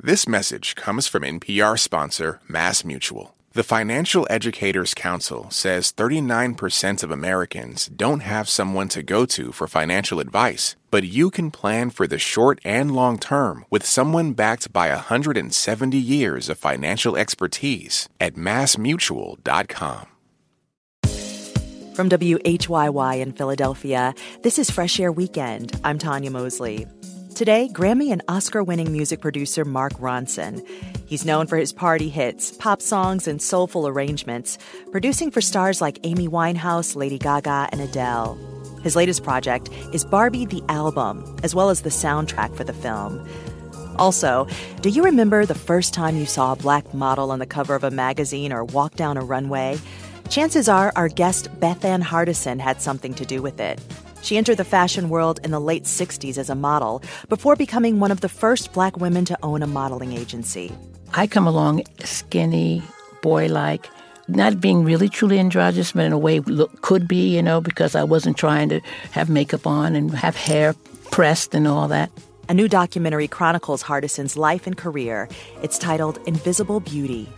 This message comes from NPR sponsor Mass Mutual. The Financial Educators Council says 39% of Americans don't have someone to go to for financial advice, but you can plan for the short and long term with someone backed by 170 years of financial expertise at massmutual.com. From WHYY in Philadelphia, this is Fresh Air Weekend. I'm Tanya Mosley. Today, Grammy and Oscar winning music producer Mark Ronson. He's known for his party hits, pop songs, and soulful arrangements, producing for stars like Amy Winehouse, Lady Gaga, and Adele. His latest project is Barbie the Album, as well as the soundtrack for the film. Also, do you remember the first time you saw a black model on the cover of a magazine or walk down a runway? Chances are our guest Bethann Hardison had something to do with it. She entered the fashion world in the late 60s as a model before becoming one of the first black women to own a modeling agency. I come along skinny, boy like, not being really truly androgynous, but in a way look, could be, you know, because I wasn't trying to have makeup on and have hair pressed and all that. A new documentary chronicles Hardison's life and career. It's titled Invisible Beauty.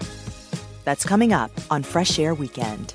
That's coming up on Fresh Air Weekend.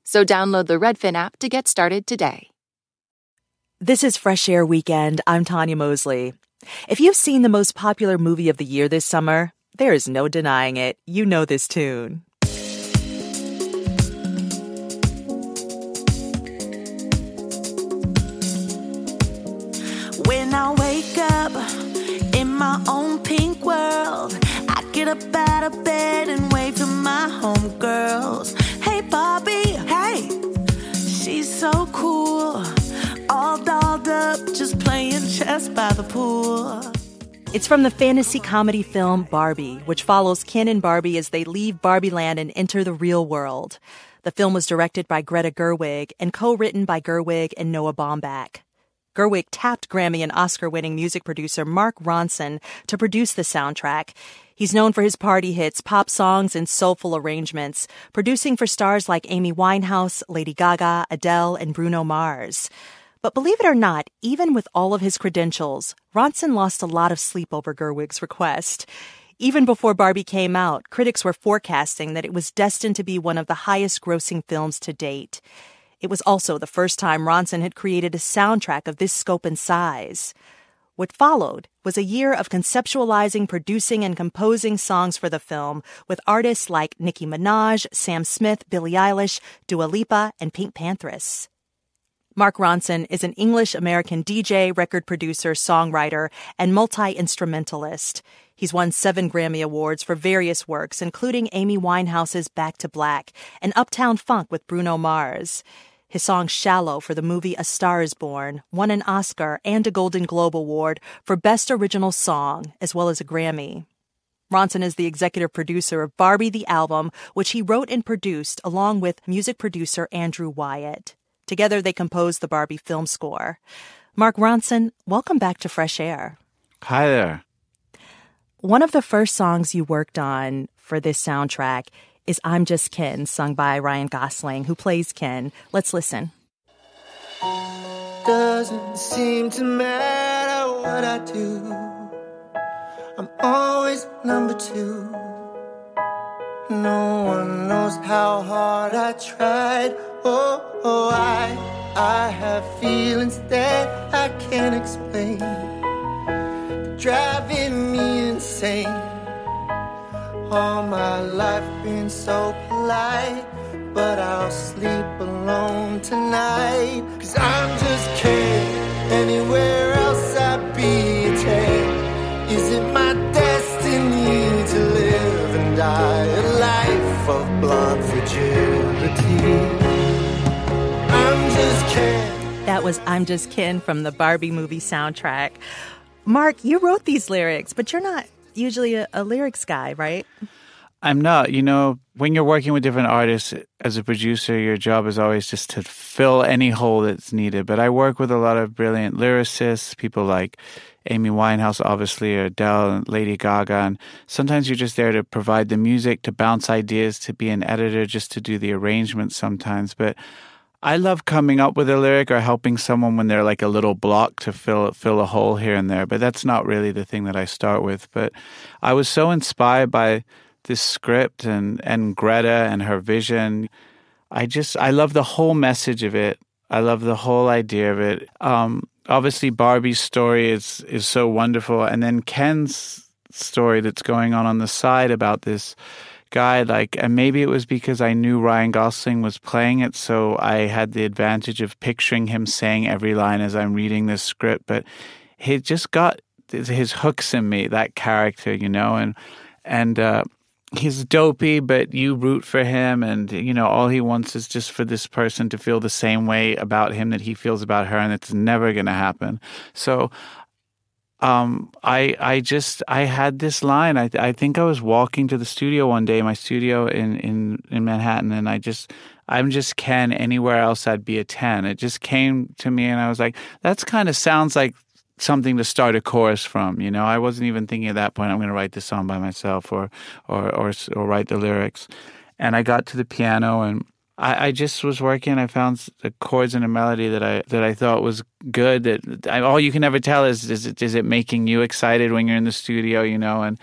So download the Redfin app to get started today. This is Fresh Air Weekend. I'm Tanya Mosley. If you've seen the most popular movie of the year this summer, there is no denying it. You know this tune. When I wake up in my own pink world, I get up out of bed and wave to my homegirls. Hey, Bobby, hey, she's so cool. All dolled up, just playing chess by the pool. It's from the fantasy comedy film Barbie, which follows Ken and Barbie as they leave Barbie Land and enter the real world. The film was directed by Greta Gerwig and co-written by Gerwig and Noah Baumbach. Gerwig tapped Grammy and Oscar winning music producer Mark Ronson to produce the soundtrack. He's known for his party hits, pop songs, and soulful arrangements, producing for stars like Amy Winehouse, Lady Gaga, Adele, and Bruno Mars. But believe it or not, even with all of his credentials, Ronson lost a lot of sleep over Gerwig's request. Even before Barbie came out, critics were forecasting that it was destined to be one of the highest grossing films to date. It was also the first time Ronson had created a soundtrack of this scope and size. What followed was a year of conceptualizing, producing, and composing songs for the film with artists like Nicki Minaj, Sam Smith, Billie Eilish, Dua Lipa, and Pink Pantheress. Mark Ronson is an English American DJ, record producer, songwriter, and multi instrumentalist. He's won seven Grammy Awards for various works, including Amy Winehouse's Back to Black and Uptown Funk with Bruno Mars. His song Shallow for the movie A Star is Born won an Oscar and a Golden Globe Award for Best Original Song, as well as a Grammy. Ronson is the executive producer of Barbie the Album, which he wrote and produced along with music producer Andrew Wyatt. Together they composed the Barbie film score. Mark Ronson, welcome back to Fresh Air. Hi there. One of the first songs you worked on for this soundtrack is I'm Just Ken, sung by Ryan Gosling, who plays Ken. Let's listen. Doesn't seem to matter what I do. I'm always number two. No one knows how hard I tried. Oh, oh I, I have feelings that I can't explain. Driving me insane. All my life been so polite. But I'll sleep alone tonight. Cause I'm just Ken. Anywhere else I'd be 10. Is it my destiny to live and die a life of blonde fragility? I'm just Ken. That was I'm Just Ken from the Barbie movie soundtrack. Mark, you wrote these lyrics, but you're not usually a, a lyrics guy, right? I'm not. You know, when you're working with different artists as a producer, your job is always just to fill any hole that's needed. But I work with a lot of brilliant lyricists, people like Amy Winehouse, obviously, or Adele and Lady Gaga. And sometimes you're just there to provide the music, to bounce ideas, to be an editor, just to do the arrangements sometimes. But I love coming up with a lyric or helping someone when they're like a little block to fill fill a hole here and there. But that's not really the thing that I start with. But I was so inspired by this script and and Greta and her vision. I just I love the whole message of it. I love the whole idea of it. Um, obviously, Barbie's story is is so wonderful, and then Ken's story that's going on on the side about this guy. Like, and maybe it was because I knew Ryan Gosling was playing it, so I had the advantage of picturing him saying every line as I'm reading this script. But he just got his hooks in me, that character, you know, and and. Uh, he's dopey, but you root for him, and you know all he wants is just for this person to feel the same way about him that he feels about her, and it's never going to happen. So, um, I I just I had this line. I I think I was walking to the studio one day, my studio in in in Manhattan, and I just. I'm just Ken. Anywhere else, I'd be a 10. It just came to me, and I was like, that's kind of sounds like something to start a chorus from. You know, I wasn't even thinking at that point I'm going to write this song by myself or or or, or write the lyrics. And I got to the piano and I, I just was working. I found the chords and a melody that I that I thought was good. That I, all you can ever tell is is it, is it making you excited when you're in the studio, you know? And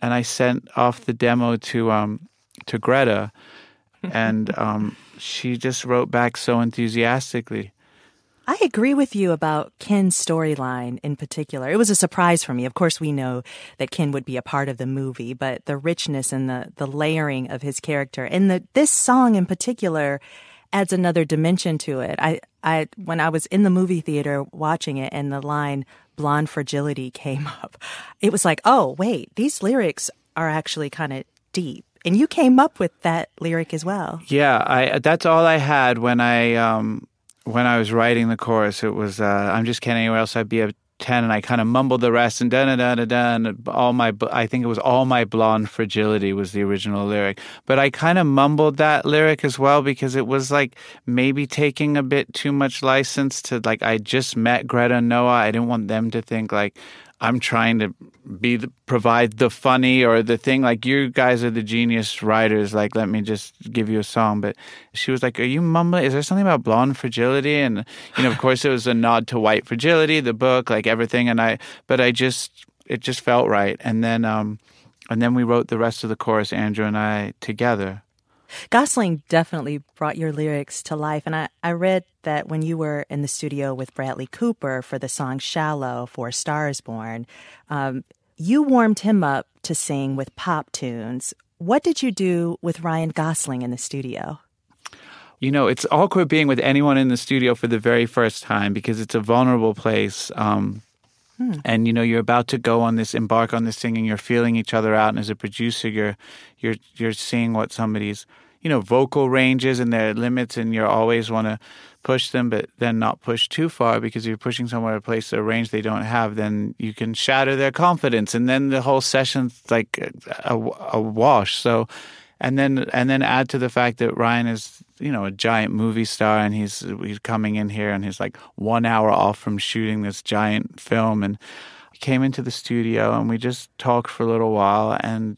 and I sent off the demo to um to Greta, and um she just wrote back so enthusiastically. I agree with you about Ken's storyline in particular. It was a surprise for me. Of course, we know that Ken would be a part of the movie, but the richness and the, the layering of his character and the, this song in particular adds another dimension to it. I, I, when I was in the movie theater watching it and the line blonde fragility came up, it was like, oh, wait, these lyrics are actually kind of deep. And you came up with that lyric as well. Yeah, I that's all I had when I um when I was writing the chorus, it was uh, "I'm just Ken. Anywhere else I'd be a 10 and I kind of mumbled the rest and da da da da and all my I think it was all my blonde fragility was the original lyric but I kind of mumbled that lyric as well because it was like maybe taking a bit too much license to like I just met Greta and Noah I didn't want them to think like I'm trying to be the, provide the funny or the thing. Like you guys are the genius writers. Like let me just give you a song. But she was like are you mumbling? Is there something about blonde fragility? And you know of course it was a nod to white fragility the book like everything. And I but I just it just felt right. And then um and then we wrote the rest of the chorus Andrew and I together Gosling definitely brought your lyrics to life. And I, I read that when you were in the studio with Bradley Cooper for the song Shallow for Stars Born, um, you warmed him up to sing with pop tunes. What did you do with Ryan Gosling in the studio? You know, it's awkward being with anyone in the studio for the very first time because it's a vulnerable place. Um, Hmm. And you know you're about to go on this embark on this thing, and you're feeling each other out. And as a producer, you're you're you're seeing what somebody's you know vocal ranges and their limits, and you always want to push them, but then not push too far because if you're pushing someone to place a range they don't have, then you can shatter their confidence, and then the whole session's like a, a, a wash. So and then and then add to the fact that Ryan is you know a giant movie star and he's he's coming in here and he's like one hour off from shooting this giant film and came into the studio and we just talked for a little while and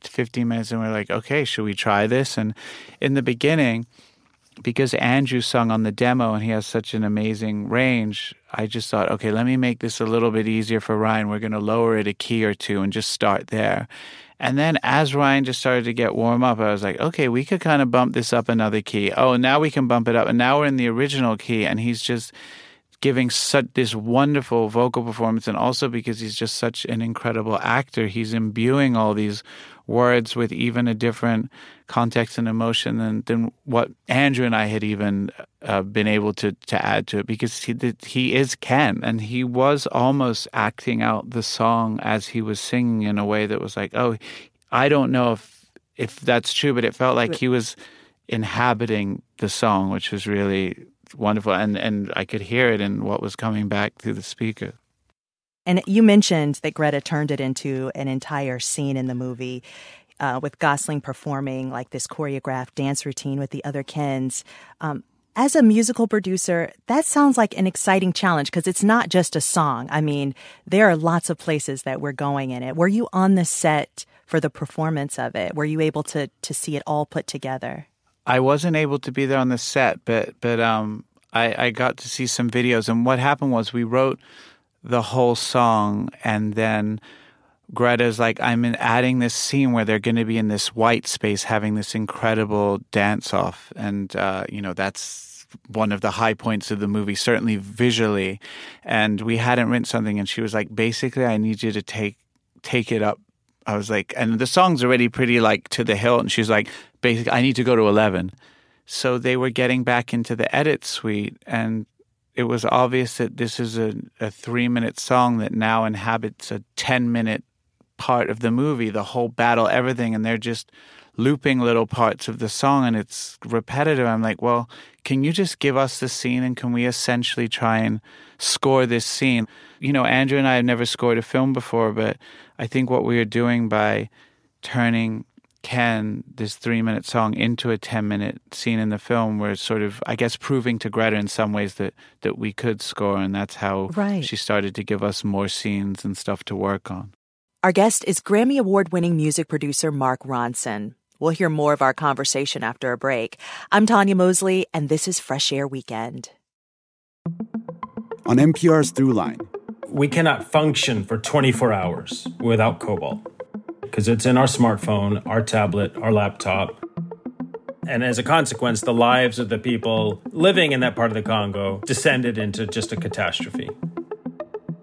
15 minutes and we're like okay should we try this and in the beginning because Andrew sung on the demo and he has such an amazing range, I just thought, okay, let me make this a little bit easier for Ryan. We're going to lower it a key or two and just start there. And then as Ryan just started to get warm up, I was like, okay, we could kind of bump this up another key. Oh, now we can bump it up. And now we're in the original key. And he's just giving such this wonderful vocal performance and also because he's just such an incredible actor he's imbuing all these words with even a different context and emotion than, than what Andrew and I had even uh, been able to to add to it because he he is Ken and he was almost acting out the song as he was singing in a way that was like oh I don't know if if that's true but it felt like he was inhabiting the song which was really wonderful, and and I could hear it in what was coming back through the speaker. And you mentioned that Greta turned it into an entire scene in the movie. Uh, with Gosling performing like this choreographed dance routine with the other Kens. Um, as a musical producer, that sounds like an exciting challenge because it's not just a song. I mean, there are lots of places that we're going in it. Were you on the set for the performance of it? Were you able to to see it all put together? I wasn't able to be there on the set, but but um, I, I got to see some videos. And what happened was we wrote the whole song, and then Greta's like, I'm in adding this scene where they're going to be in this white space having this incredible dance off, and uh, you know that's one of the high points of the movie, certainly visually. And we hadn't written something, and she was like, basically, I need you to take take it up I was like, and the song's already pretty like to the hilt. And she's like, basically, I need to go to 11. So they were getting back into the edit suite. And it was obvious that this is a, a three minute song that now inhabits a 10 minute part of the movie, the whole battle, everything. And they're just looping little parts of the song and it's repetitive. I'm like, well, can you just give us the scene and can we essentially try and score this scene? You know, Andrew and I have never scored a film before, but I think what we are doing by turning Ken, this three minute song, into a 10 minute scene in the film, we're sort of, I guess, proving to Greta in some ways that, that we could score. And that's how right. she started to give us more scenes and stuff to work on. Our guest is Grammy Award winning music producer Mark Ronson. We'll hear more of our conversation after a break. I'm Tanya Mosley, and this is Fresh Air Weekend. On NPR's Throughline, we cannot function for 24 hours without cobalt because it's in our smartphone, our tablet, our laptop. And as a consequence, the lives of the people living in that part of the Congo descended into just a catastrophe.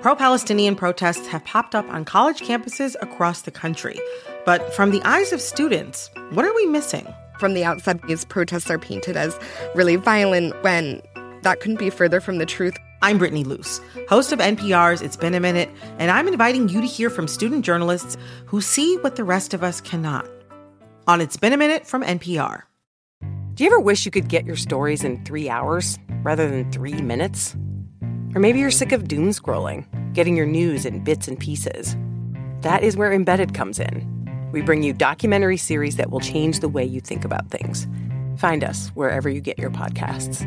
Pro Palestinian protests have popped up on college campuses across the country. But from the eyes of students, what are we missing? From the outside, these protests are painted as really violent when that couldn't be further from the truth. I'm Brittany Luce, host of NPR's It's Been a Minute, and I'm inviting you to hear from student journalists who see what the rest of us cannot. On It's Been a Minute from NPR. Do you ever wish you could get your stories in three hours rather than three minutes? Or maybe you're sick of doom scrolling, getting your news in bits and pieces. That is where Embedded comes in. We bring you documentary series that will change the way you think about things. Find us wherever you get your podcasts.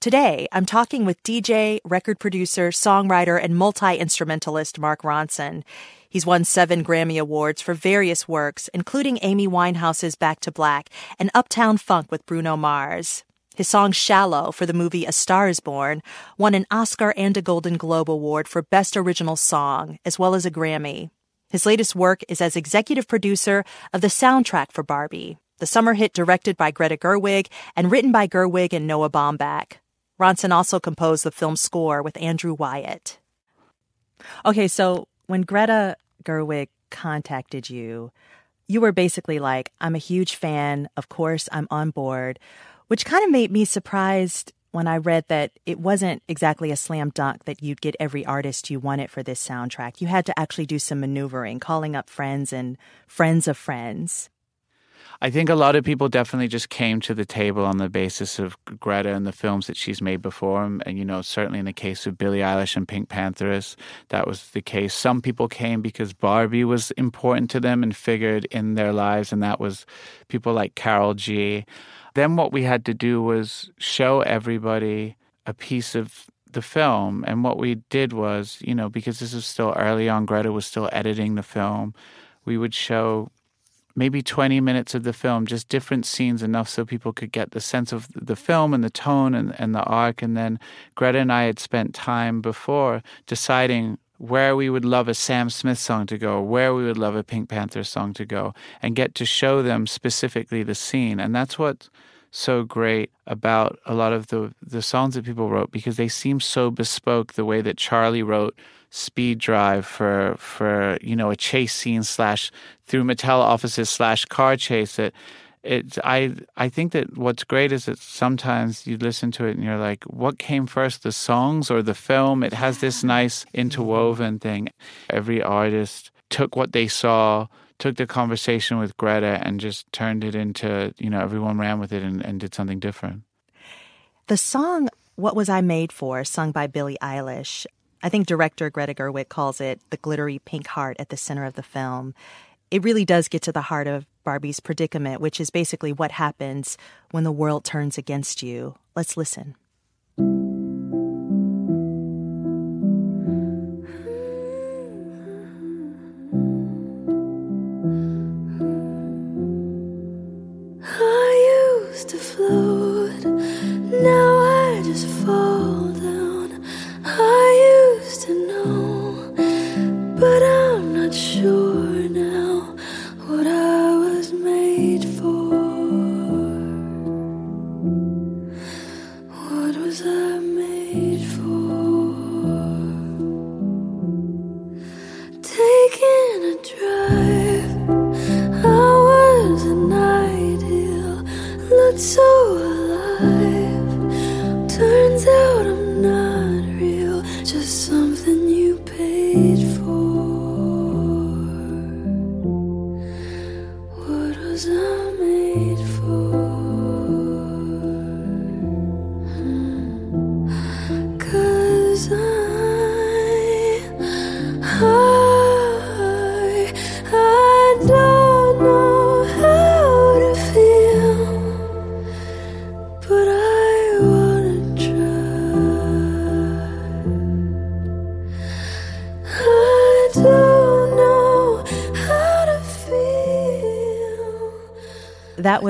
Today, I'm talking with DJ, record producer, songwriter, and multi instrumentalist Mark Ronson. He's won seven Grammy Awards for various works, including Amy Winehouse's Back to Black and Uptown Funk with Bruno Mars. His song Shallow for the movie A Star is Born won an Oscar and a Golden Globe Award for Best Original Song, as well as a Grammy. His latest work is as executive producer of the soundtrack for Barbie, the summer hit directed by Greta Gerwig and written by Gerwig and Noah Baumbach. Ronson also composed the film score with Andrew Wyatt. Okay, so when Greta Gerwig contacted you, you were basically like, I'm a huge fan. Of course, I'm on board which kind of made me surprised when I read that it wasn't exactly a slam dunk that you'd get every artist you wanted for this soundtrack. You had to actually do some maneuvering, calling up friends and friends of friends. I think a lot of people definitely just came to the table on the basis of Greta and the films that she's made before. And, you know, certainly in the case of Billie Eilish and Pink Pantheress, that was the case. Some people came because Barbie was important to them and figured in their lives, and that was people like Karol G. Then what we had to do was show everybody a piece of the film. And what we did was, you know, because this was still early on, Greta was still editing the film, we would show maybe 20 minutes of the film, just different scenes enough so people could get the sense of the film and the tone and, and the arc. And then Greta and I had spent time before deciding where we would love a Sam Smith song to go, where we would love a Pink Pantheress song to go, and get to show them specifically the scene. And that's what's so great about a lot of the, the songs that people wrote because they seem so bespoke the way that Charli wrote speed drive for for you know a chase scene slash through Mattel offices slash car chase it it I I think that what's great is that sometimes you listen to it and you're like what came first the songs or the film? It has this nice interwoven mm-hmm. thing. Every artist took what they saw took the conversation with Greta and just turned it into you know everyone ran with it and, and did something different. The song what Was I Made For, sung by Billie Eilish, I think director Greta Gerwig calls it the glittery pink heart at the center of the film. It really does get to the heart of Barbie's predicament, which is basically what happens when the world turns against you. Let's listen.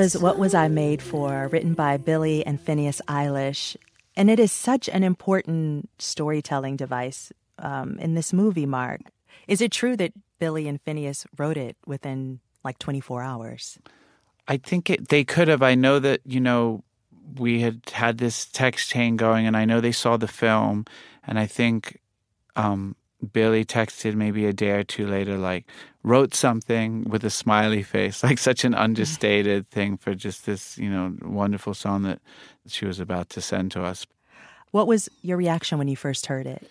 Was What Was I Made For, written by Billie and Phineas Eilish. And it is such an important storytelling device um, in this movie, Mark. Is it true that Billie and Phineas wrote it within like 24 hours? I think it, they could have. I know that, you know, we had had this text chain going, and I know they saw the film, and I think um, Billie texted maybe a day or two later, like, wrote something with a smiley face, like such an understated thing for just this, you know, wonderful song that she was about to send to us. What was your reaction when you first heard it?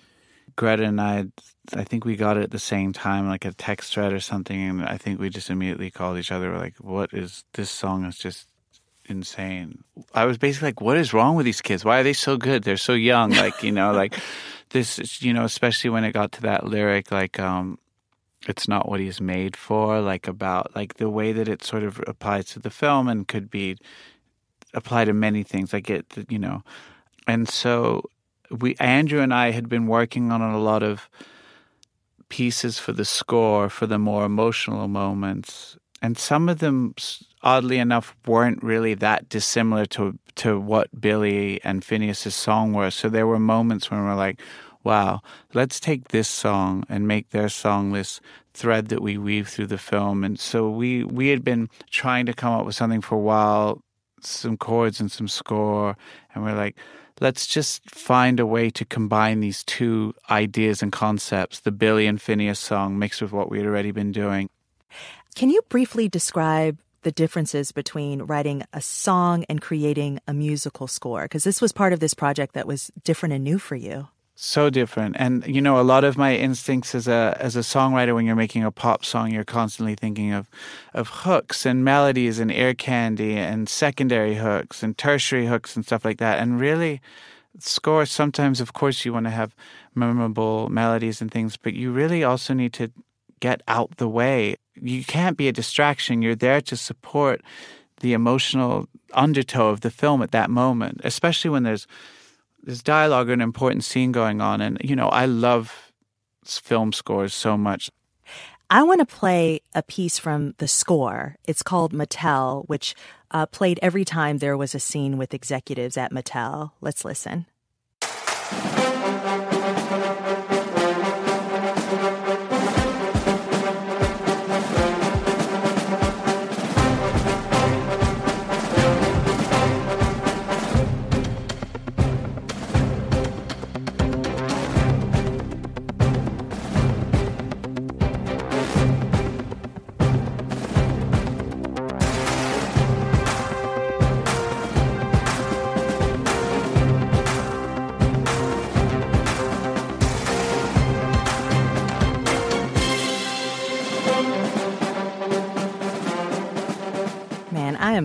Greta and I, I think we got it at the same time, like a text thread or something, and I think we just immediately called each other. We're like, "What is this song? Is just insane." I was basically like, "What is wrong with these kids? Why are they so good? They're so young." Like you know, like this, is- you know, especially when it got to that lyric, like, um, "It's not what he's made for," like about like the way that it sort of applies to the film and could be applied to many things. I get, that, you know, and so we Andrew and I had been working on a lot of pieces for the score for the more emotional moments and some of them oddly enough weren't really that dissimilar to to what Billie and Phineas's song were so there were moments when we're like wow let's take this song and make their song this thread that we weave through the film and so we we had been trying to come up with something for a while some chords and some score and we're like let's just find a way to combine these two ideas and concepts the billie and phineas song mixed with what we had already been doing Can you briefly describe the differences between writing a song and creating a musical score? Because this was part of this project that was different and new for you. So different. And you know a lot of my instincts as a as a songwriter when you're making a pop song you're constantly thinking of of hooks and melodies and ear candy and secondary hooks and tertiary hooks and stuff like that. And really score sometimes of course you want to have memorable melodies and things but you really also need to get out the way. You can't be a distraction. You're there to support the emotional undertow of the film at that moment especially when there's there's dialogue an important scene going on, and you know I love film scores so much. I want to play a piece from the score. It's called Mattel, which uh, played every time there was a scene with executives at Mattel. Let's listen.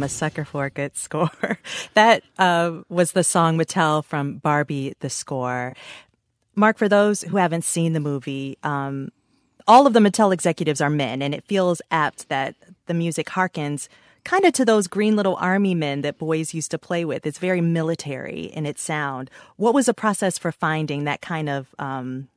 Man, I am a sucker for a good score. that uh, was the song Mattel from Barbie, the score. Mark, for those who haven't seen the movie, um, all of the Mattel executives are men, and it feels apt that the music harkens kind of to those green little army men that boys used to play with. It's very military in its sound. What was the process for finding that kind of um,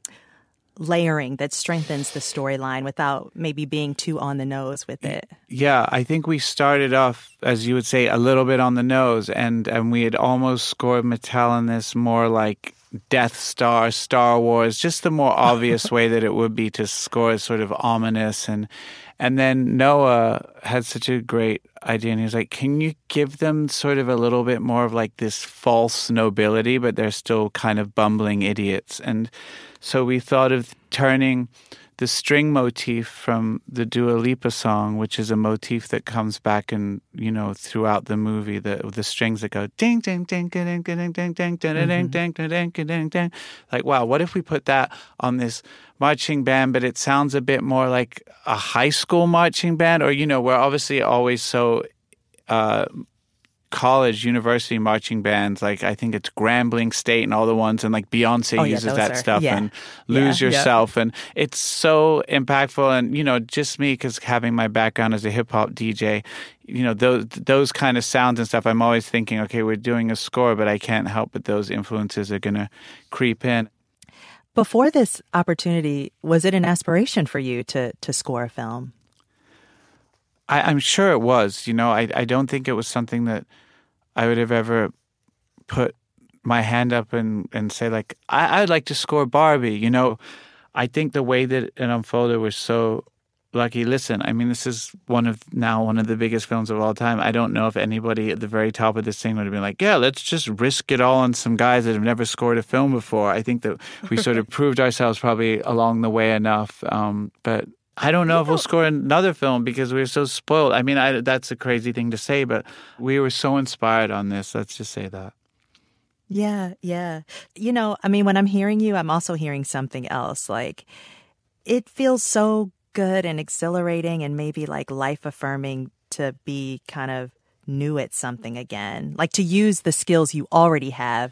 layering that strengthens the storyline without maybe being too on the nose with it? Yeah, I think we started off, as you would say, a little bit on the nose, and and we had almost scored Mattel in this more like Death Star, Star Wars, just the more obvious way that it would be to score sort of ominous and and then Noah had such a great idea and he was like, Can you give them sort of a little bit more of like this false nobility, but they're still kind of bumbling idiots? And so we thought of turning the string motif from the Dua Lipa song, which is a motif that comes back and you know throughout the movie, the the strings that go ding ding ding ding ding ding ding ding ding ding ding ding ding ding. Like wow, what if we put that on this marching band, but it sounds a bit more like a high school marching band, or you know, we're obviously always so. Uh, college, university marching bands. Like I think it's Grambling State and all the ones, and like Beyonce Oh, yeah, uses that are- stuff yeah. and Lose Yeah. Yourself, and it's so impactful. And you know, just me because having my background as a hip hop DJ, you know those those kind of sounds and stuff. I'm always thinking, okay, we're doing a score, but I can't help but those influences are gonna creep in. Before this opportunity, was it an aspiration for you to to score a film? I, I'm sure it was. You know, I, I don't think it was something that I would have ever put my hand up and, and say like I, I'd like to score Barbie. You know, I think the way that it unfolded was so lucky. Listen, I mean, this is one of now one of the biggest films of all time. I don't know if anybody at the very top of this thing would have been like, yeah, let's just risk it all on some guys that have never scored a film before. I think that we sort of proved ourselves probably along the way enough. Um, but I don't know if we'll score another film because we are so spoiled. I mean, I, that's a crazy thing to say, but we were so inspired on this. Let's just say that. Yeah, yeah. You know, I mean, when I'm hearing you, I'm also hearing something else. Like, it feels so good and exhilarating and maybe like life affirming to be kind of new at something again. Like, to use the skills you already have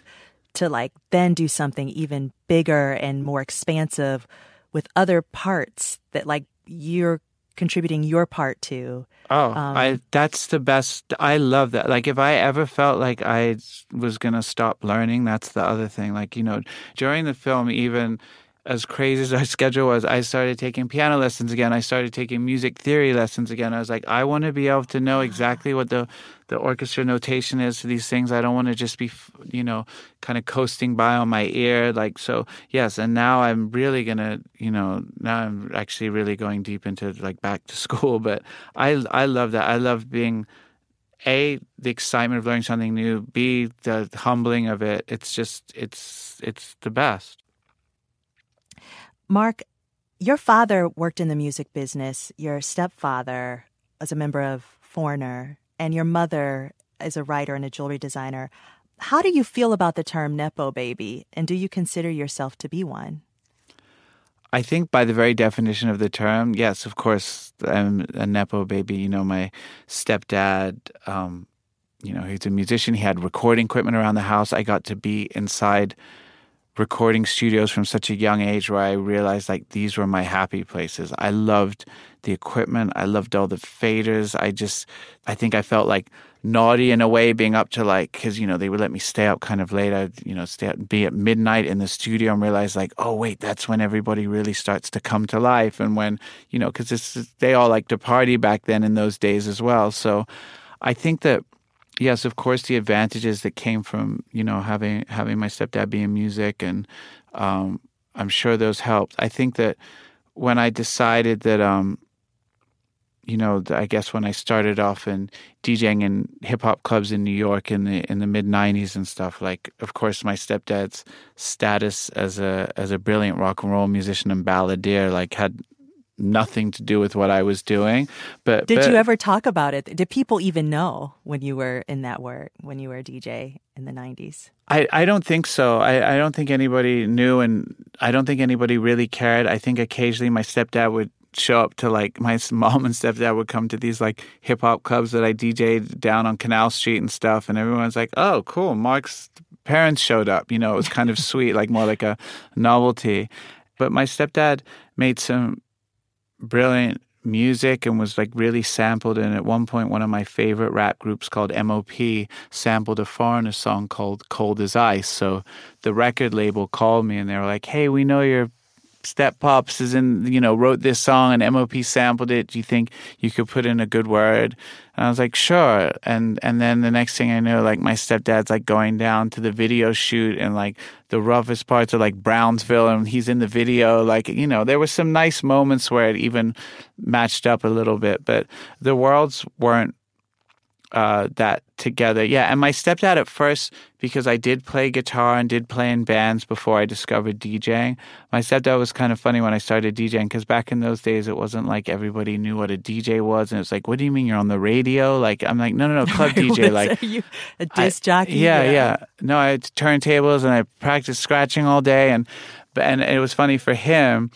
to like then do something even bigger and more expansive with other parts that like you're contributing your part to. Oh, Um, I that's the best. I love that. Like if I ever felt like I was going to stop learning, that's the other thing. Like, you know, during the film even as crazy as our schedule was, I started taking piano lessons again. I started taking music theory lessons again. I was like, I want to be able to know exactly what the the orchestra notation is for these things. I don't want to just be, you know, kind of coasting by on my ear. Like, so yes. And now I'm really to, you know, now I'm actually really going deep into like back to school. But I, I love that. I love being, A, the excitement of learning something new, B, the humbling of it. It's just, it's, it's the best. Mark, your father worked in the music business. Your stepfather was a member of Foreigner, and your mother is a writer and a jewelry designer. How do you feel about the term Nepo baby, and do you consider yourself to be one? I think by the very definition of the term, yes, of course, I'm a Nepo baby. You know, my stepdad, um, you know, he's a musician. He had recording equipment around the house. I got to be inside recording studios from such a young age where I realized like these were my happy places. I loved the equipment. I loved all the faders. I just, I think I felt like naughty in a way being up to like, cause you know, they would let me stay up kind of late. I'd, you know, stay up, be at midnight in the studio and realize like, oh wait, that's when everybody really starts to come to life. And when, you know, cause it's, they all like to party back then in those days as well. So I think that, yes, of course, the advantages that came from, you know, having, having my stepdad be in music and, um, I'm sure those helped. I think that when I decided that, um, you know, I guess when I started off in DJing in hip hop clubs in New York in the in the mid '90s and stuff, like of course my stepdad's status as a as a brilliant rock and roll musician and balladeer like had nothing to do with what I was doing. But did but, you ever talk about it? Did people even know when you were in that work when you were a DJ in the '90s? I, I don't think so. I, I don't think anybody knew, and I don't think anybody really cared. I think occasionally my stepdad would show up to like my mom and stepdad would come to these like hip hop clubs that I DJed down on Canal Street and stuff, and everyone's like, "Oh, cool, Mark's parents showed up." You know, it was kind of sweet, like more like a novelty. But my stepdad made some brilliant music and was like really sampled and at one point one of my favorite rap groups called MOP sampled a foreigner song called Cold as Ice. So the record label called me and they were like hey we know you're Step Pops is in, you know, wrote this song and MOP sampled it. Do you think you could put in a good word? And I was like, sure. And and then the next thing I know, like my stepdad's like going down to the video shoot and like the roughest parts are like Brownsville and he's in the video. Like, you know, there were some nice moments where it even matched up a little bit, but the worlds weren't uh, that together. Yeah, and my stepdad at first, because I did play guitar and did play in bands before I discovered DJing. My stepdad was kind of funny when I started DJing because back in those days it wasn't like everybody knew what a DJ was, and it's like, what do you mean you're on the radio? Like I'm like, no, no, no, club DJ, like you, a disc jockey. Yeah, yeah, yeah. No, I had turntables and I practiced scratching all day, and and it was funny for him.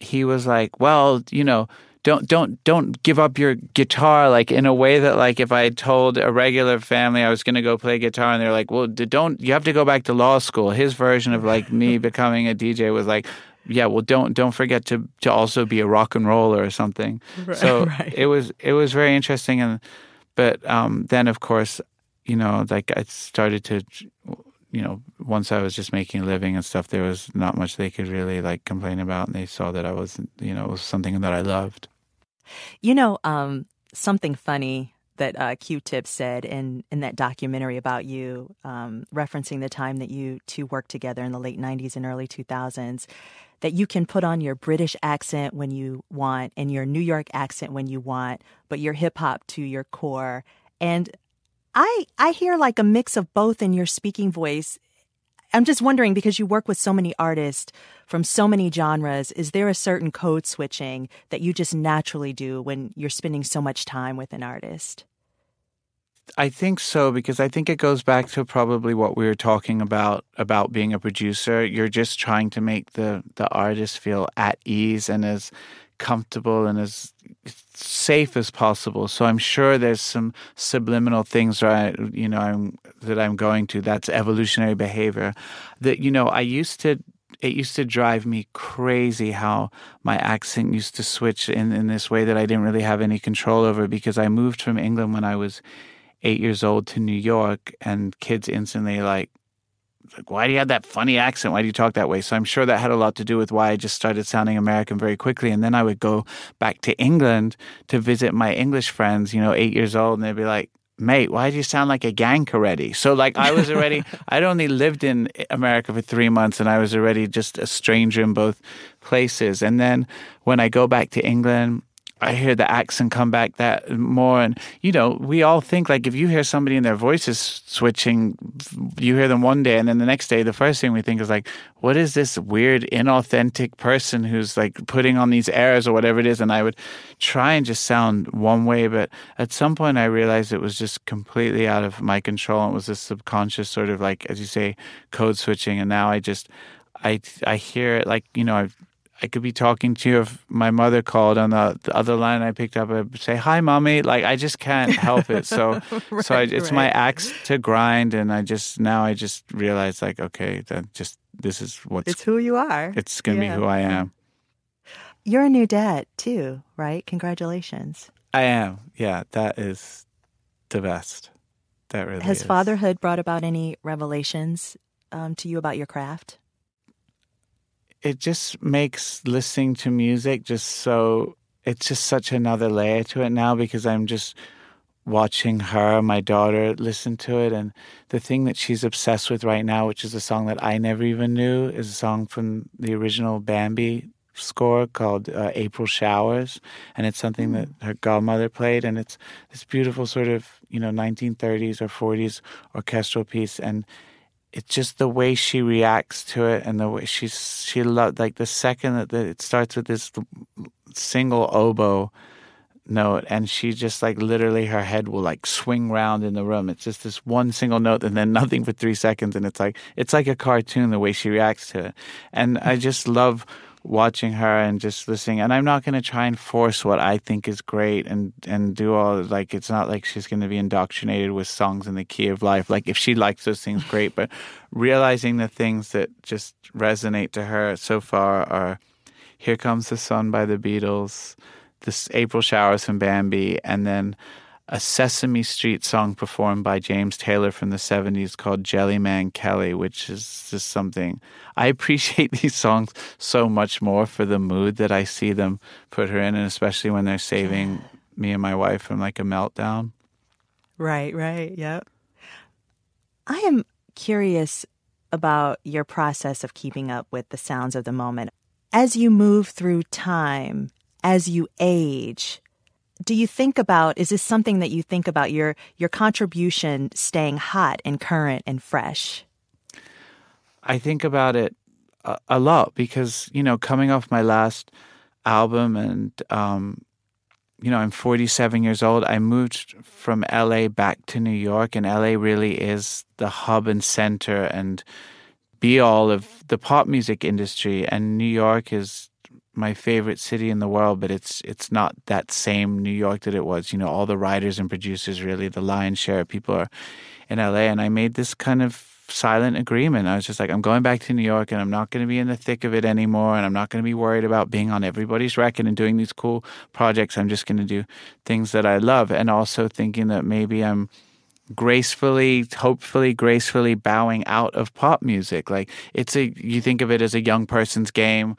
He was like, well, you know don't don't don't give up your guitar like in a way that like if I told a regular family I was going to go play guitar and they're like, well, don't you have to go back to law school? His version of like me becoming a DJ was like. Yeah, well, don't don't forget to to also be a rock and roller or something. Right, so right. it was it was very interesting, and but um, then of course, you know, like I started to you know, once I was just making a living and stuff, there was not much they could really like complain about, and they saw that I was, you know, it was something that I loved. You know, um, something funny that uh, Q-Tip said in in that documentary about you, um, referencing the time that you two worked together in the late '90s and early 2000s, that you can put on your British accent when you want and your New York accent when you want, but your hip hop to your core. And I I hear like a mix of both in your speaking voice I'm just wondering because you work with so many artists from so many genres, is there a certain code switching that you just naturally do when you're spending so much time with an artist? I think so because I think it goes back to probably what we were talking about about being a producer. You're just trying to make the the artist feel at ease and as comfortable and as safe as possible. So I'm sure there's some subliminal things right? You know I'm, that I'm going to. That's evolutionary behavior. That you know I used to. It used to drive me crazy how my accent used to switch in, in this way that I didn't really have any control over because I moved from England when I was eight years old to New York and kids instantly like like, why do you have that funny accent? Why do you talk that way? So I'm sure that had a lot to do with why I just started sounding American very quickly. And then I would go back to England to visit my English friends, you know, eight years old, and they'd be like, mate, why do you sound like a gank already? So like I was already, I'd only lived in America for three months and I was already just a stranger in both places. And then when I go back to England, I hear the accent come back that more. And, you know, we all think like if you hear somebody and their voice is switching, you hear them one day and then the next day, the first thing we think is like, what is this weird, inauthentic person who's like putting on these airs or whatever it is? And I would try and just sound one way. But at some point, I realized it was just completely out of my control. It was this subconscious sort of like, as you say, code switching. And now I just, I, I hear it like, you know, I've, I could be talking to you if my mother called on the, the other line. I picked up and say, "Hi, mommy." Like I just can't help it. So, right, so I, it's right. my axe to grind, and I just now I just realize like, okay, that just this is what's it's who you are. It's gonna yeah. be who I am. You're a new dad too, right? Congratulations. I am. Yeah, that is the best. That really Has is. fatherhood brought about any revelations um, to you about your craft? It just makes listening to music just so it's just such another layer to it now because I'm just watching her, my daughter, listen to it. And the thing that she's obsessed with right now, which is a song that I never even knew, is a song from the original Bambi score called uh, April Showers. And it's something that her godmother played. And it's this beautiful sort of, you know, 1930s or 40s orchestral piece. And it's just the way she reacts to it and the way she's she loved like the second that it starts with this single oboe note and she just like literally her head will like swing round in the room. It's just this one single note and then nothing for three seconds and it's like it's like a cartoon the way she reacts to it. And i just love watching her and just listening. And i'm not going to try and force what i think is great and and do all like it's not like she's going to be indoctrinated with songs in the key of life. Like if she likes those things great. But realizing the things that just resonate to her so far are here comes the sun by the beatles this april showers from bambi and then a Sesame Street song performed by James Taylor from the 70s called Jellyman Kelly, which is just something I appreciate these songs so much more for the mood that I see them put her in, and especially when they're saving me and my wife from like a meltdown. Right, right. Yep. I am curious about your process of keeping up with the sounds of the moment. As you move through time, as you age, do you think about is this something that you think about your your contribution staying hot and current and fresh? I think about it a, a lot because, you know, coming off my last album and um you know, I'm 47 years old. I moved from LA back to New York, and LA really is the hub and center and be all of the pop music industry. And New York is my favorite city in the world, but it's it's not that same New York that it was. You know, all the writers and producers, really, the lion's share of people are in LA. And I made this kind of silent agreement. I was just like, I'm going back to New York and I'm not going to be in the thick of it anymore. And I'm not going to be worried about being on everybody's record and doing these cool projects. I'm just going to do things that I love. And also thinking that maybe I'm gracefully, hopefully gracefully bowing out of pop music. Like it's a, you think of it as a young person's game.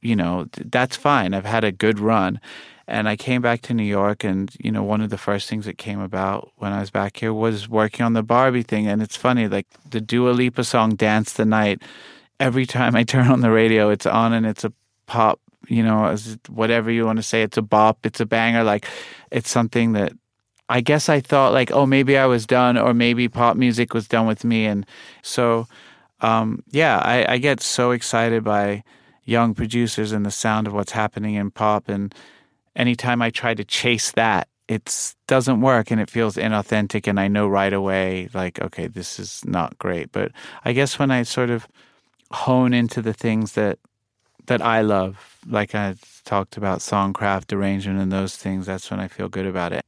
You know, that's fine. I've had a good run. And I came back to New York, and you know, one of the first things that came about when I was back here was working on the Barbie thing. And it's funny, like the Dua Lipa song "Dance the Night." Every time I turn on the radio, it's on, and it's a pop. You know, as whatever you want to say, it's a bop, it's a banger. Like it's something that I guess I thought like, oh, maybe I was done, or maybe pop music was done with me, and so um, yeah, I, I get so excited by young producers and the sound of what's happening in pop and anytime I try to chase that, it doesn't work and it feels inauthentic. And I know right away, like, okay, this is not great. But I guess when I sort of hone into the things that that I love, like I talked about songcraft, arrangement, and those things, that's when I feel good about it.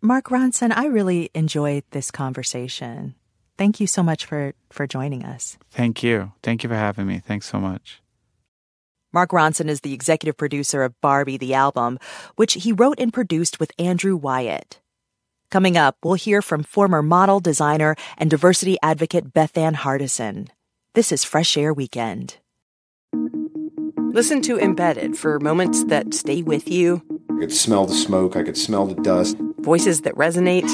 Mark Ronson, I really enjoyed this conversation. Thank you so much for for joining us. Thank you. Thank you for having me. Thanks so much. Mark Ronson is the executive producer of Barbie, the album, which he wrote and produced with Andrew Wyatt. Coming up, we'll hear from former model, designer, and diversity advocate Bethann Hardison. This is Fresh Air Weekend. Listen to Embedded for moments that stay with you, I could smell the smoke, I could smell the dust. voices that resonate,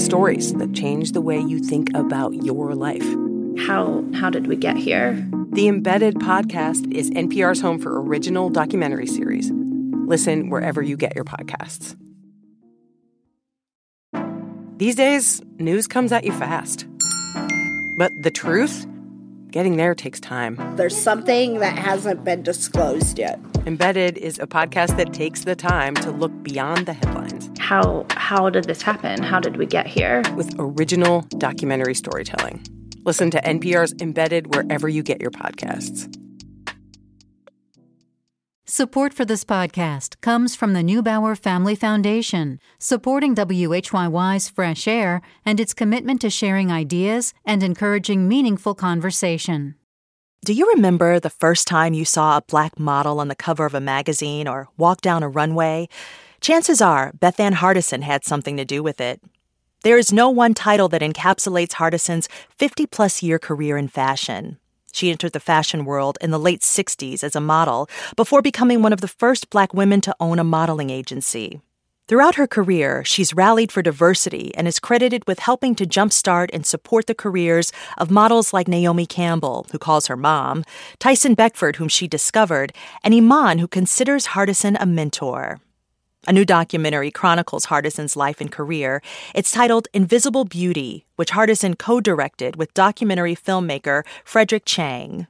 stories that change the way you think about your life. How how did we get here? The Embedded podcast is NPR's home for original documentary series. Listen wherever you get your podcasts. These days, news comes at you fast. But the truth? Getting there takes time. There's something that hasn't been disclosed yet. Embedded is a podcast that takes the time to look beyond the headlines How how did this happen? How did we get here? with original documentary storytelling. Listen to NPR's Embedded wherever you get your podcasts. Support for this podcast comes from the Neubauer Family Foundation, supporting WHYY's Fresh Air and its commitment to sharing ideas and encouraging meaningful conversation. Do you remember the first time you saw a black model on the cover of a magazine or walk down a runway? Chances are Bethann Hardison had something to do with it. There is no one title that encapsulates Hardison's 50 plus year career in fashion. She entered the fashion world in the late 60s as a model before becoming one of the first black women to own a modeling agency. Throughout her career, she's rallied for diversity and is credited with helping to jumpstart and support the careers of models like Naomi Campbell, who calls her mom, Tyson Beckford, whom she discovered, and Iman, who considers Hardison a mentor. A new documentary chronicles Hardison's life and career. It's titled Invisible Beauty, which Hardison co directed with documentary filmmaker Frédéric Tcheng.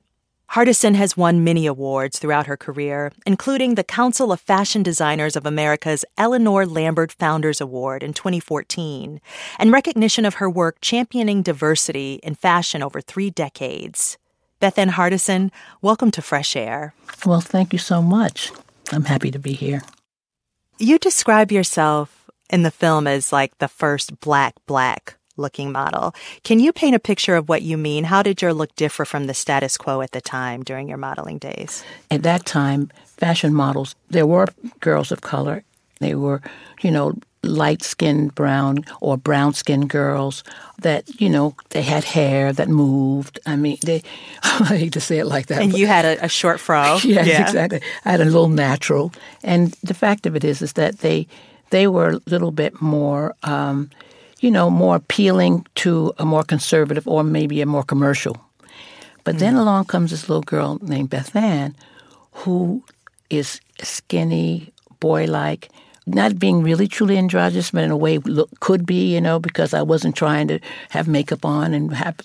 Hardison has won many awards throughout her career, including the Council of Fashion Designers of America's Eleanor Lambert Founders Award in 2014, and recognition of her work championing diversity in fashion over three decades. Bethann Hardison, welcome to Fresh Air. Well, thank you so much. I'm happy to be here. You describe yourself in the film as like the first black black looking model. Can you paint a picture of what you mean? How did your look differ from the status quo at the time during your modeling days? At that time, fashion models, there were girls of color. They were, you know, light skinned brown or brown skinned girls that, you know, they had hair that moved. I mean, they, I hate to say it like that. And you had a, a short fro. yes, yeah. exactly. I had a little natural. And the fact of it is, is that they, they were a little bit more, um, you know, more appealing to a more conservative or maybe a more commercial. But mm. then along comes this little girl named Bethann who is skinny, boy like, not being really truly androgynous, but in a way look, could be, you know, because I wasn't trying to have makeup on and have,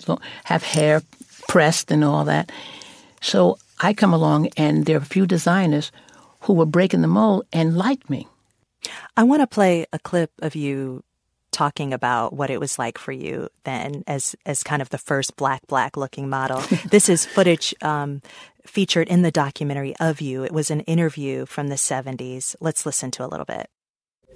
have hair pressed and all that. So I come along, and there are a few designers who were breaking the mold and liked me. I want to play a clip of you talking about what it was like for you then as as kind of the first black black looking model. this is footage um, featured in the documentary of you. It was an interview from the 70s. Let's listen to a little bit.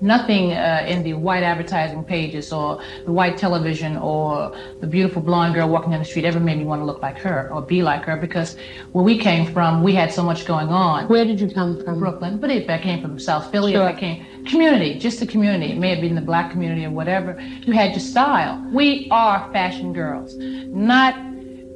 Nothing uh, in the white advertising pages or the white television or the beautiful blonde girl walking down the street ever made me want to look like her or be like her because where we came from, we had so much going on. Where did you come from? Brooklyn. But if I came from South Philly, sure. if I came, community, just the community. It may have been the black community or whatever. You had your style. We are fashion girls, not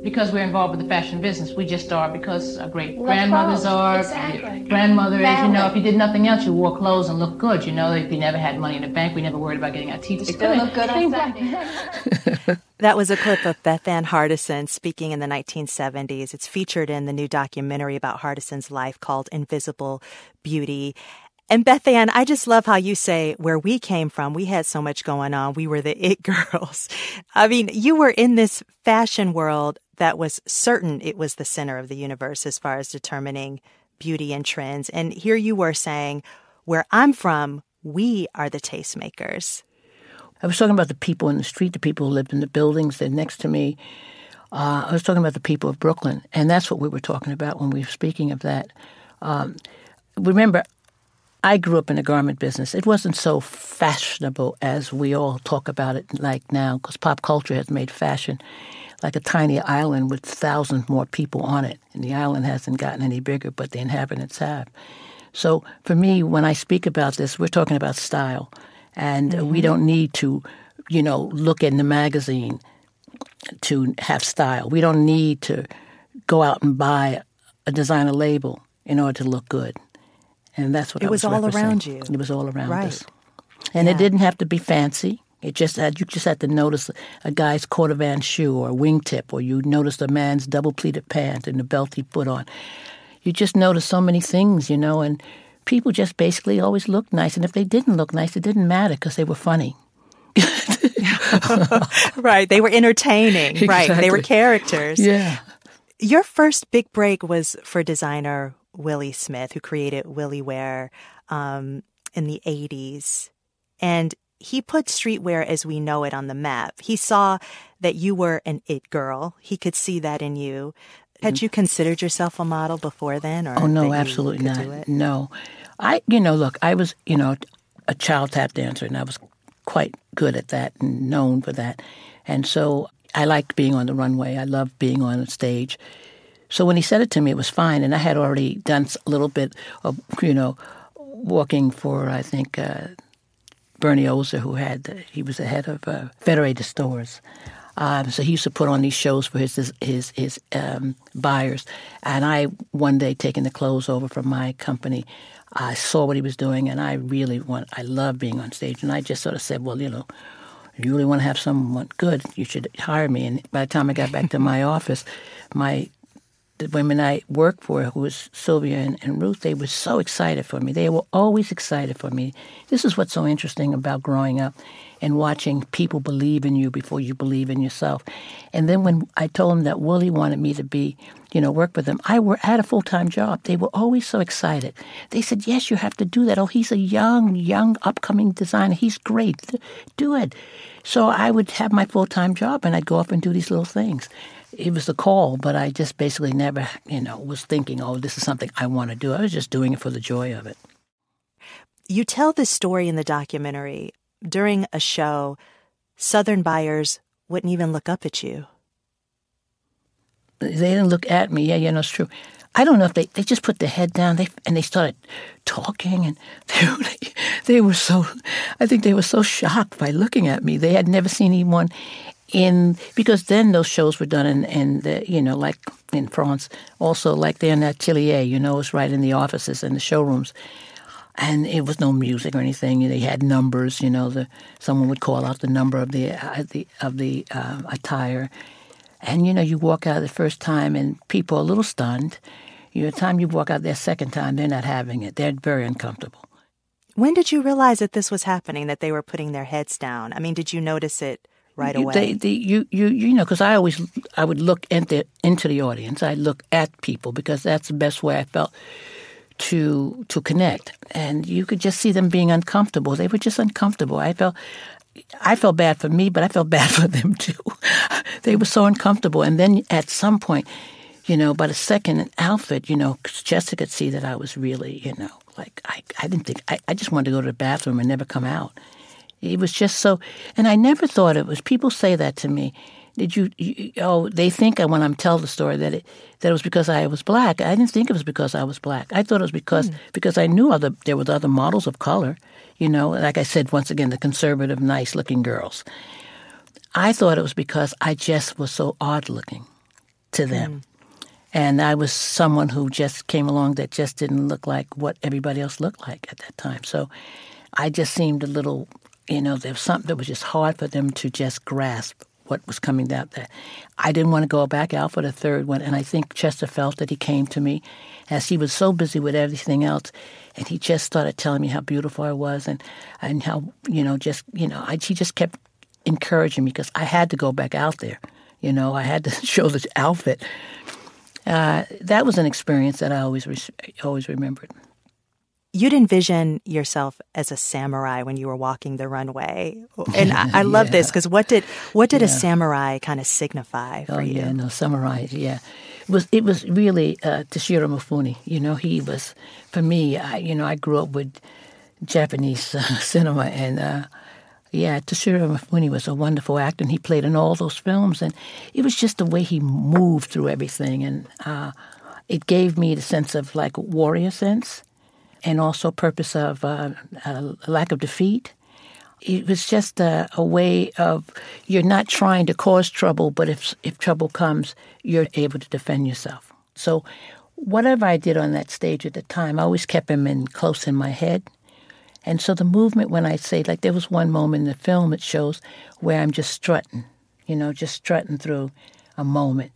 because we're involved with the fashion business. We just are because our great grandmothers are. Exactly. Grandmother is, you know, if you did nothing else, you wore clothes and looked good. You know, if you never had money in the bank, we never worried about getting our teeth. You still look good on Sunday. that was a clip of Bethann Hardison speaking in the 1970s. It's featured in the new documentary about Hardison's life called Invisible Beauty. And Bethann, I just love how you say where we came from, we had so much going on. We were the it girls. I mean, you were in this fashion world that was certain it was the center of the universe as far as determining beauty and trends. And here you were saying, where I'm from, we are the tastemakers. I was talking about the people in the street, the people who lived in the buildings that next to me. Uh, I was talking about the people of Brooklyn, and that's what we were talking about when we were speaking of that. Um, remember, I grew up in the garment business. It wasn't so fashionable as we all talk about it like now, because pop culture has made fashion like a tiny island with thousands more people on it. And the island hasn't gotten any bigger, but the inhabitants have. So for me, when I speak about this, we're talking about style. And mm-hmm. we don't need to, you know, look in the magazine to have style. We don't need to go out and buy a designer label in order to look good. And that's what it I was, was all around you. It was all around right. us. And yeah. it didn't have to be fancy. It just had you just had to notice a guy's cordovan shoe or a wingtip, or you noticed a man's double pleated pant and the belt he put on. You just noticed so many things, you know, and people just basically always looked nice. And if they didn't look nice, it didn't matter because they were funny. right. They were entertaining. Exactly. Right. They were characters. Yeah. Your first big break was for designer Willi Smith, who created WilliWear um, in the 80s. And he put streetwear as we know it on the map. He saw that you were an it girl. He could see that in you. Had mm-hmm. you considered yourself a model before then? Or oh no, absolutely not. No, I you know look, I was you know a child tap dancer, and I was quite good at that and known for that, and so I liked being on the runway. I loved being on a stage. So when he said it to me, it was fine, and I had already done a little bit of, you know, working for I think uh, Bernie Ozer, who had the, he was the head of uh, Federated Stores. Um, so he used to put on these shows for his his his, his um, buyers, and I one day taking the clothes over from my company, I saw what he was doing, and I really want I love being on stage, and I just sort of said, well, you know, if you really want to have someone good, you should hire me. And by the time I got back to my office, my the women I worked for, who was Sylvia and, and, Ruth, they were so excited for me. They were always excited for me. This is what's so interesting about growing up and watching people believe in you before you believe in yourself. And then when I told them that Willi wanted me to be, you know, work with them, I were, had a full time job. They were always so excited. They said, "Yes, you have to do that. Oh, he's a young, young, upcoming designer. He's great. Do it." So I would have my full time job, and I'd go off and do these little things it was a call, but I just basically never, you know, was thinking, oh, this is something I want to do. I was just doing it for the joy of it. You tell this story in the documentary. During a show, Southern buyers wouldn't even look up at you. They didn't look at me. Yeah, yeah, no, it's true. I don't know if they, they just put their head down they, and they started talking and they, they were so I think they were so shocked by looking at me. They had never seen anyone in because then those shows were done in, in the you know like in France also like there in the atelier you know it's right in the offices and the showrooms. And it was no music or anything. They had numbers you know the someone would call out the number of the, uh, the of the uh, attire. And you know you walk out the first time and people are a little stunned. You know, the time you walk out there second time they're not having it. They're very uncomfortable. When did you realize that this was happening that they were putting their heads down? I mean did you notice it right away. They, they, you, you, you know, because I always, I would look into into the audience. I look at people because that's the best way I felt to to connect. And you could just see them being uncomfortable. They were just uncomfortable. I felt. I felt bad for me, but I felt bad for them too. they were so uncomfortable. And then at some point, you know, by the second outfit, you know, Chester could see that I was really, you know, like I, I didn't think, I, I just wanted to go to the bathroom and never come out. It was just so, and I never thought it was. People say that to me. Did you, you oh, they think when I'm tell the story that it that it was because I was black. I didn't think it was because I was black. I thought it was because mm. because I knew other there were other models of color. You know, like I said once again, the conservative, nice looking girls. I thought it was because I just was so odd looking to them. Mm. And I was someone who just came along that just didn't look like what everybody else looked like at that time. So I just seemed a little you know, there was something that was just hard for them to just grasp what was coming out there. I didn't want to go back out for the third one, and I think Chester felt that he came to me as he was so busy with everything else, and he just started telling me how beautiful I was and and how you know just you know I, he just kept encouraging me because I had to go back out there. You know, I had to show the outfit. Uh, that was an experience that I always always remembered you'd envision yourself as a samurai when you were walking the runway and i, I love yeah. this because what did what did yeah. a samurai kind of signify for oh, you yeah no samurai yeah it was it was really uh, Toshiro Mifune you know he was for me I, you know I grew up with Japanese uh, cinema and uh, yeah Toshiro Mifune was a wonderful actor and he played in all those films and it was just the way he moved through everything and uh, it gave me the sense of like warrior sense and also purpose of uh, a lack of defeat. It was just a, a, way of you're not trying to cause trouble, but if if trouble comes, you're able to defend yourself. So, whatever I did on that stage at the time, I always kept him in close in my head. And so the movement, when I say, like, there was one moment in the film it shows where I'm just strutting, you know, just strutting through a moment.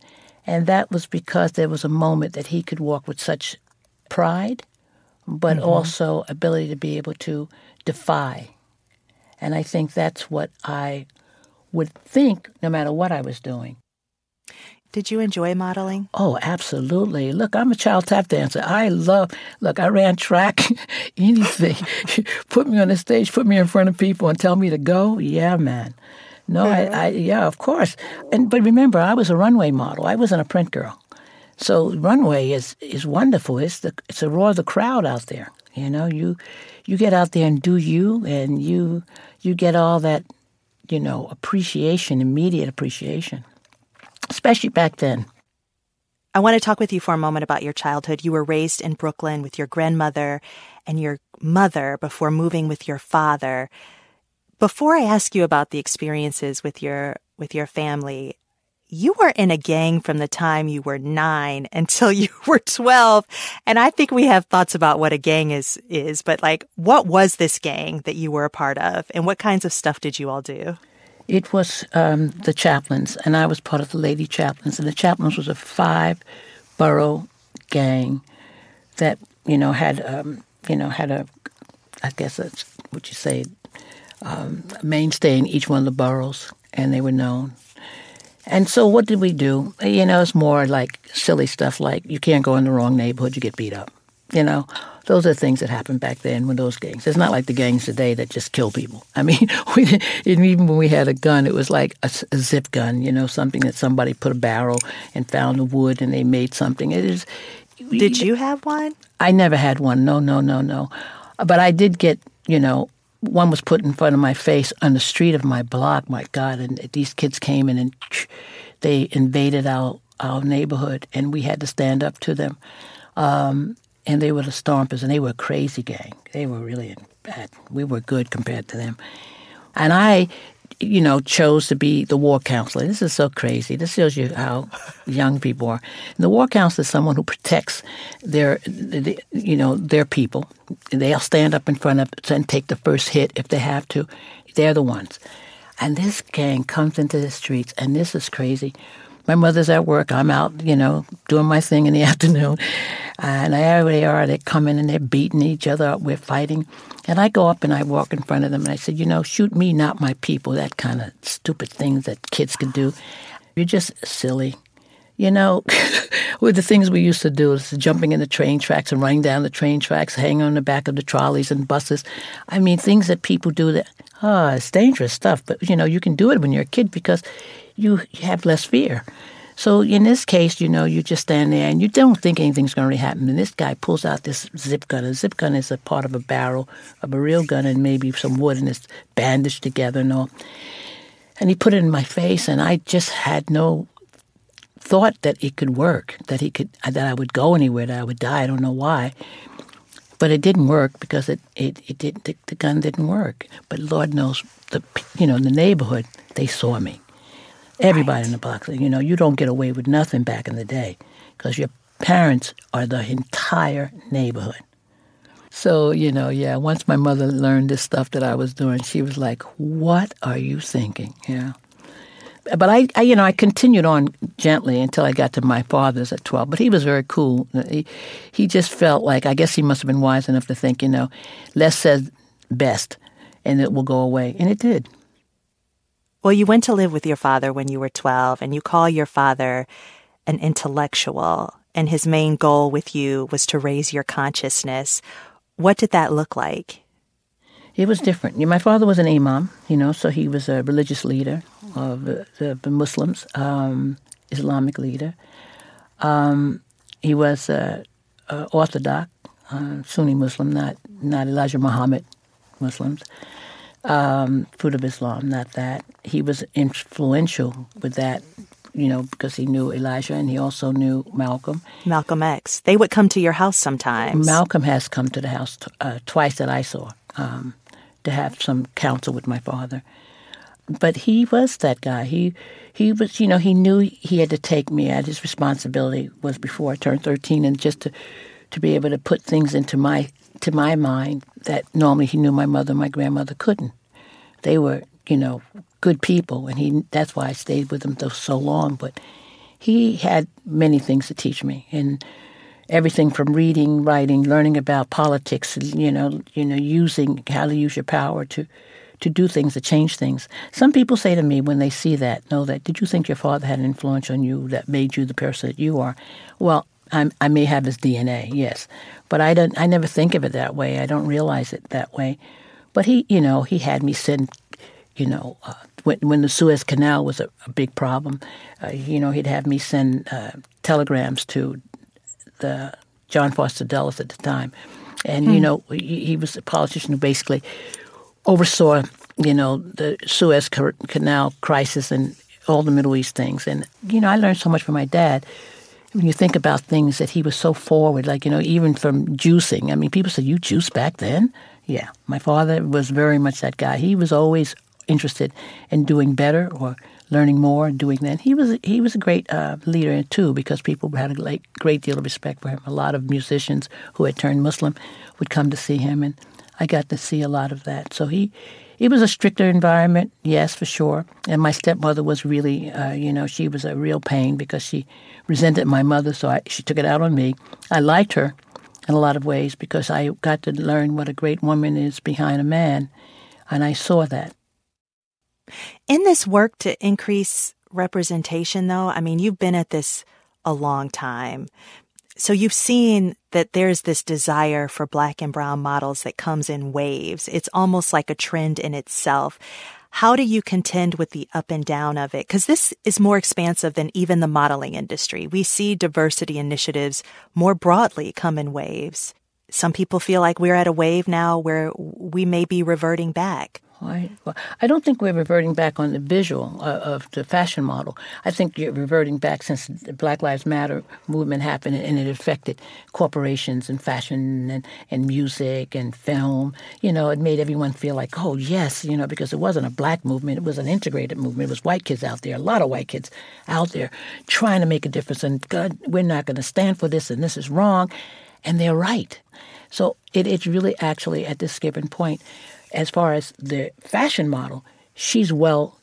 And that was because there was a moment that he could walk with such pride but mm-hmm. also ability to be able to defy. And I think that's what I would think no matter what I was doing. Did you enjoy modeling? Oh, absolutely. Look, I'm a child tap dancer. I love, look, I ran track, anything. put me on the stage, put me in front of people and tell me to go. Yeah, man. No, I, I, yeah, of course. And But remember, I was a runway model. I wasn't a print girl. So runway is is wonderful. It's the it's a roar of the crowd out there. You know, you you get out there and do you, and you you get all that, you know, appreciation, immediate appreciation, especially back then. I want to talk with you for a moment about your childhood. You were raised in Brooklyn with your grandmother and your mother before moving with your father. Before I ask you about the experiences with your with your family, you were in a gang from the time you were 9 until you were 12, and I think we have thoughts about what a gang is is, but like what was this gang that you were a part of and what kinds of stuff did you all do? It was um, the chaplains, and I was part of the lady chaplains. And the chaplains was a five borough gang that you know had um, you know had a I guess that's what you say um, mainstay in each one of the boroughs, and they were known. And so, what did we do? You know, it's more like silly stuff, like you can't go in the wrong neighborhood, you get beat up. You know, those are things that happened back then with those gangs. It's not like the gangs today that just kill people. I mean, we, even when we had a gun, it was like a, a, zip gun, you know, something that somebody put a barrel and found the wood and they made something. It is. Did you have one? I never had one. No, no, no, no. But I did get, you know, one was put in front of my face on the street of my block. My God! And these kids came in and they invaded our our neighborhood, and we had to stand up to them. Um, and they were the Stompers, and they were a crazy gang. They were really bad. We were good compared to them. And I, you know, chose to be the war counselor. This is so crazy. This shows you how young people are. And the war counselor is someone who protects their, you know, their people. They'll stand up in front of and take the first hit if they have to. They're the ones. And this gang comes into the streets, and this is crazy my mother's at work. I'm out, you know, doing my thing in the afternoon. And there they are. They come in and they're beating each other up. We're fighting. And I go up and I walk in front of them and I said, you know, shoot me, not my people. That kind of stupid things that kids can do. You're just silly. You know, with the things we used to do is jumping in the train tracks and running down the train tracks, hanging on the back of the trolleys and buses. I mean, things that people do that, oh, it's dangerous stuff. But, you know, you can do it when you're a kid because you have less fear. So in this case, you know, you just stand there and you don't think anything's going to happen. And this guy pulls out this zip gun. A zip gun is a part of a barrel of a real gun and maybe some wood and it's bandaged together and all. And he put it in my face, and I just had no thought that it could work, that he could, uh, that I would go anywhere, that I would die. I don't know why. But it didn't work because it, it, it didn't, the, the gun didn't work. But Lord knows, the, you know, in the neighborhood, they saw me Everybody right. in the block. You know, you don't get away with nothing back in the day because your parents are the entire neighborhood. So, you know, yeah, once my mother learned this stuff that I was doing, she was like, What are you thinking? Yeah. But I, I, you know, I continued on gently until I got to my father's at 12. But he was very cool. He, he just felt like, I guess he must have been wise enough to think, you know, less said best and it will go away. And it did. Well, you went to live with your father when you were 12, and you call your father an intellectual, and his main goal with you was to raise your consciousness. What did that look like? It was different. My father was an imam, you know, so he was a religious leader of the, Muslims, um, Islamic leader. Um, he was uh, uh, Orthodox, uh, Sunni Muslim, not not Elijah Muhammad Muslims um, Fruit of Islam, not that. He was influential with that, you know, because he knew Elijah and he also knew Malcolm. Malcolm X. They would come to your house sometimes. Malcolm has come to the house uh, twice that I saw um, to have some counsel with my father. But he was that guy. He he was, you know, he knew he had to take me at his responsibility was before I turned 13 and just to to be able to put things into my to my mind that normally he knew my mother and my grandmother couldn't. They were, you know, good people, and he that's why I stayed with them so long. But he had many things to teach me, and everything from reading, writing, learning about politics, you know, you know, using how to use your power to to do things to change things. Some people say to me when they see that, know that, did you think your father had an influence on you that made you the person that you are? Well, I'm, i may have his DNA, yes, but I don't. I never think of it that way. I don't realize it that way. But he, you know, he had me send, you know, uh, when when the Suez Canal was a, a big problem, uh, you know, he'd have me send uh, telegrams to the John Foster Dulles at the time, and you hmm. know, he, he, was a politician who basically oversaw, you know, the Suez Canal crisis and all the Middle East things. And you know, I learned so much from my dad when you think about things that he was so forward, like, you know, even from juicing. I mean, people say, You juice back then? Yeah. My father was very much that guy. He was always interested in doing better or learning more, doing that. He was he was a great uh, leader too because people had a great deal of respect for him. A lot of musicians who had turned Muslim would come to see him, and I got to see a lot of that. So he. It was a stricter environment, yes, for sure. And my stepmother was really, uh, you know, she was a real pain because she resented my mother, so I, she took it out on me. I liked her in a lot of ways because I got to learn what a great woman is behind a man, and I saw that. In this work to increase representation, though, I mean, you've been at this a long time. So you've seen that there's this desire for black and brown models that comes in waves. It's almost like a trend in itself. How do you contend with the up and down of it? Because this is more expansive than even the modeling industry. We see diversity initiatives more broadly come in waves. Some people feel like we're at a wave now where we may be reverting back. I, well, I don't think we're reverting back on the visual uh, of the fashion model. I think you're reverting back since the Black Lives Matter movement happened and it affected corporations and fashion and, and music and film. You know, it made everyone feel like, oh, yes, you know, because it wasn't a black movement, it was an integrated movement. It was white kids out there, a lot of white kids out there trying to make a difference. And God, we're not going to stand for this and this is wrong. And they're right. So it, it's really actually at this given point as far as the fashion model, she's well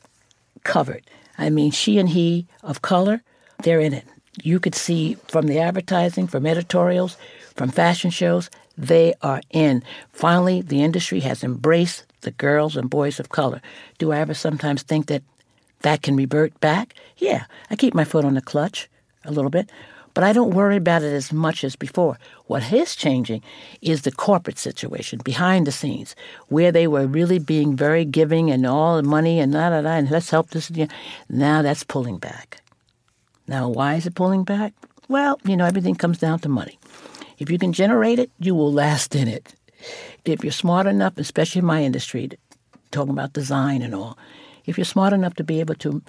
covered. I mean, she and he of color, they're in it. You could see from the advertising, from editorials, from fashion shows, they are in. Finally, the industry has embraced the girls and boys of color. Do I ever sometimes think that that can revert back? Yeah, I keep my foot on the clutch a little bit, but I don't worry about it as much as before. What is changing is the corporate situation behind the scenes, where they were really being very giving and all the money and da da da, and let's help this. Now that's pulling back. Now, why is it pulling back? Well, you know, everything comes down to money. If you can generate it, you will last in it. If you're smart enough, especially in my industry, talking about design and all, if you're smart enough to be able to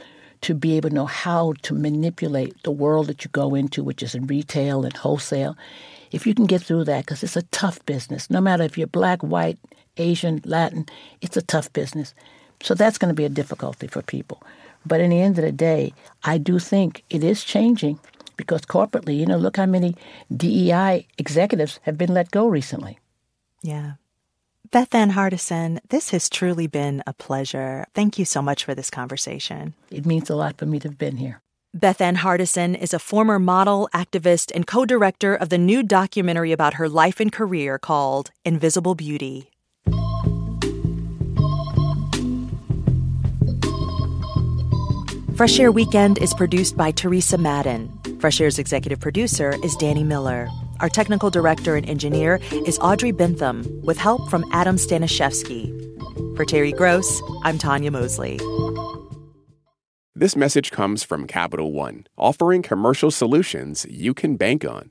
to be able to know how to manipulate the world that you go into, which is in retail and wholesale. If you can get through that, because it's a tough business, no matter if you're black, white, Asian, Latin, it's a tough business. So that's going to be a difficulty for people. But in the end of the day, I do think it is changing because corporately, you know, look how many DEI executives have been let go recently. Yeah. Bethann Hardison, this has truly been a pleasure. Thank you so much for this conversation. It means a lot for me to have been here. Bethann Hardison is a former model, activist, and co director of the new documentary about her life and career called Invisible Beauty. Fresh Air Weekend is produced by Teresa Madden. Fresh Air's executive producer is Danny Miller. Our technical director and engineer is Audrey Bentham, with help from Adam Staniszewski. For Terry Gross, I'm Tanya Mosley. This message comes from Capital One, offering commercial solutions you can bank on.